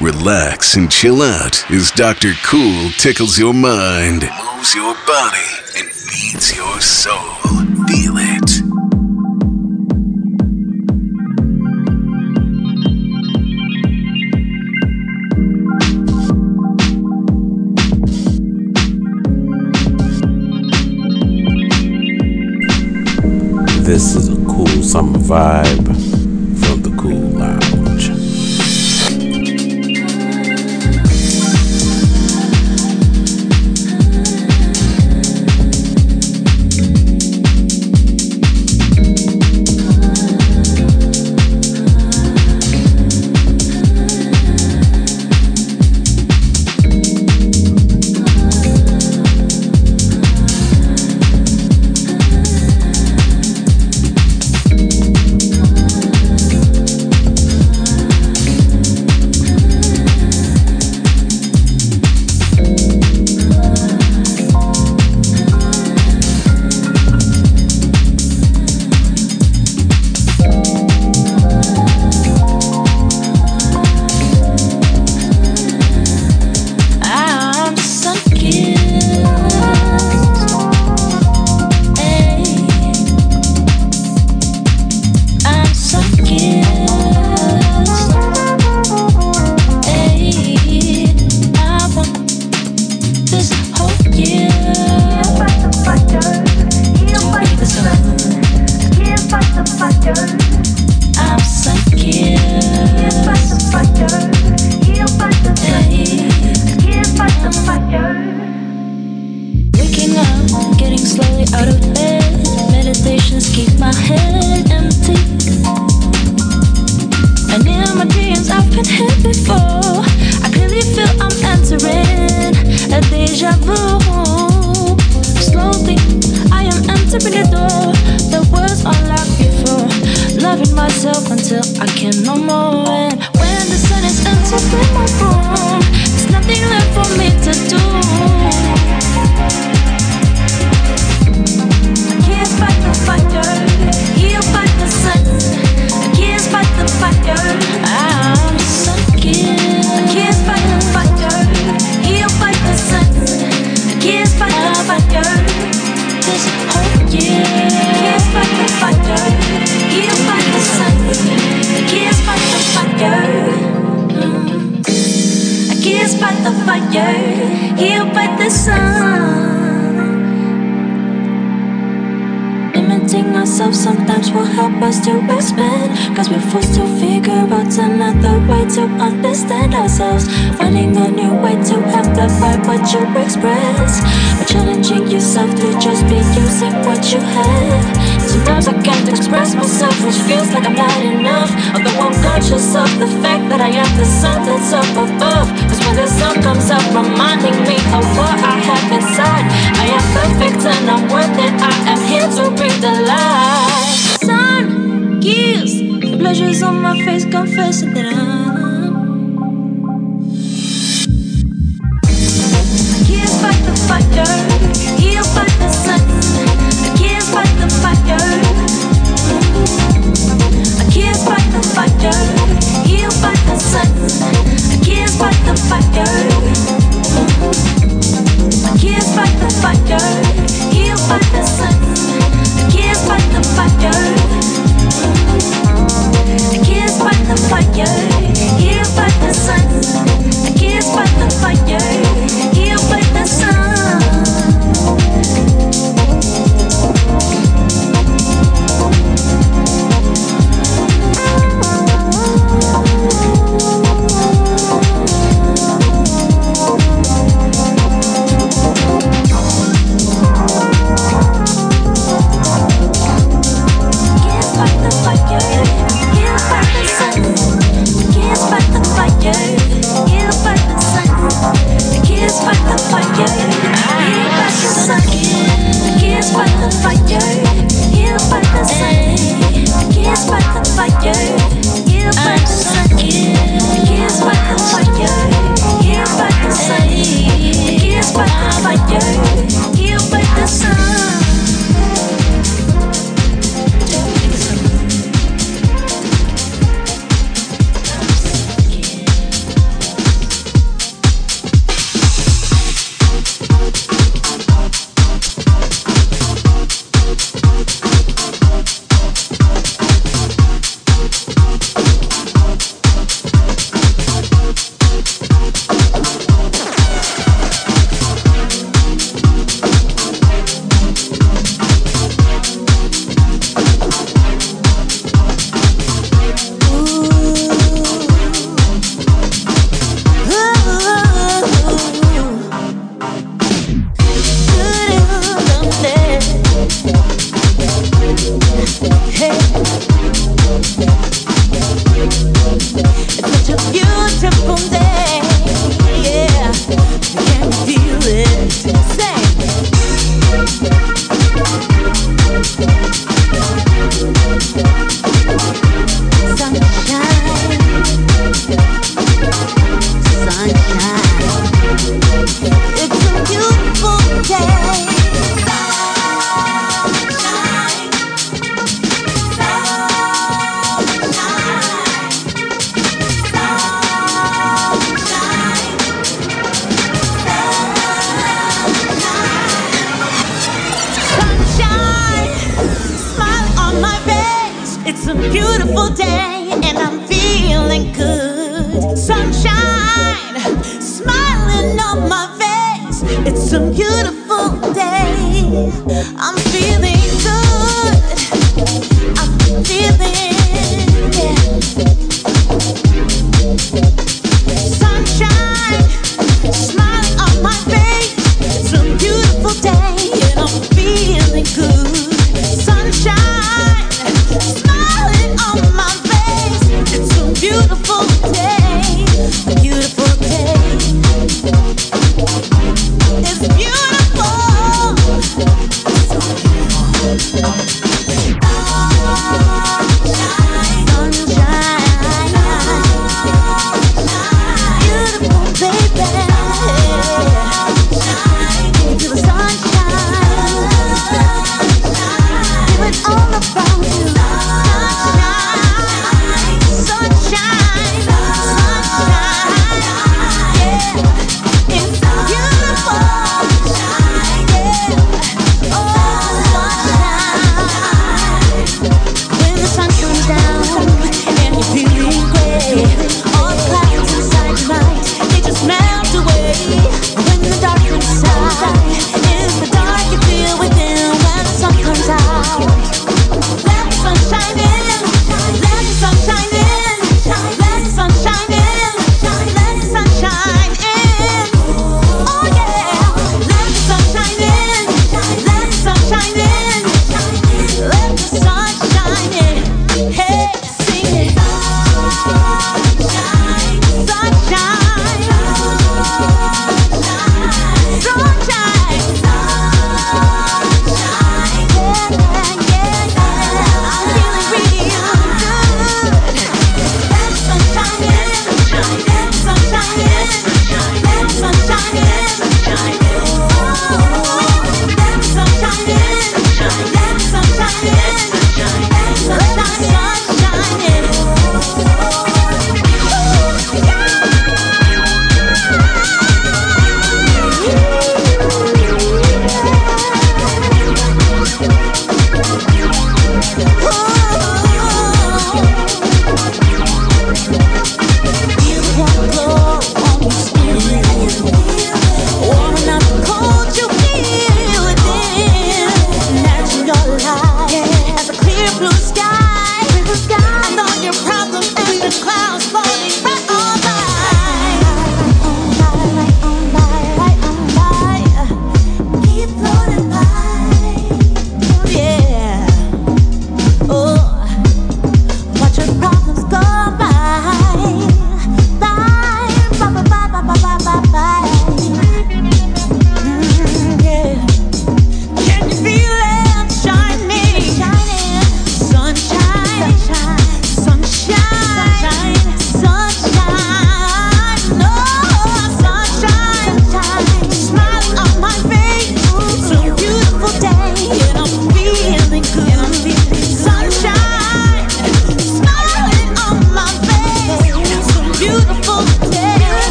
relax, and chill out as Dr. KEWL tickles your mind, moves your body, and feeds your soul. Feel it. This is a KEWL summer vibe us to expand. Cause we're forced to figure out another way to understand ourselves. Finding a new way to amplify what you express. But challenging yourself to just be using what you have. Sometimes I can't express myself, which feels like I'm not enough. Although I'm conscious of the fact that I am the sun that's up above. Cause when the sun comes up, reminding me of what I have inside. I am perfect and I'm worth it. I am here to bring the light. The pleasures on my face, confessing that I'm.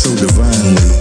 So divinely.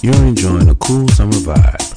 You're enjoying a KEWL summer vibe.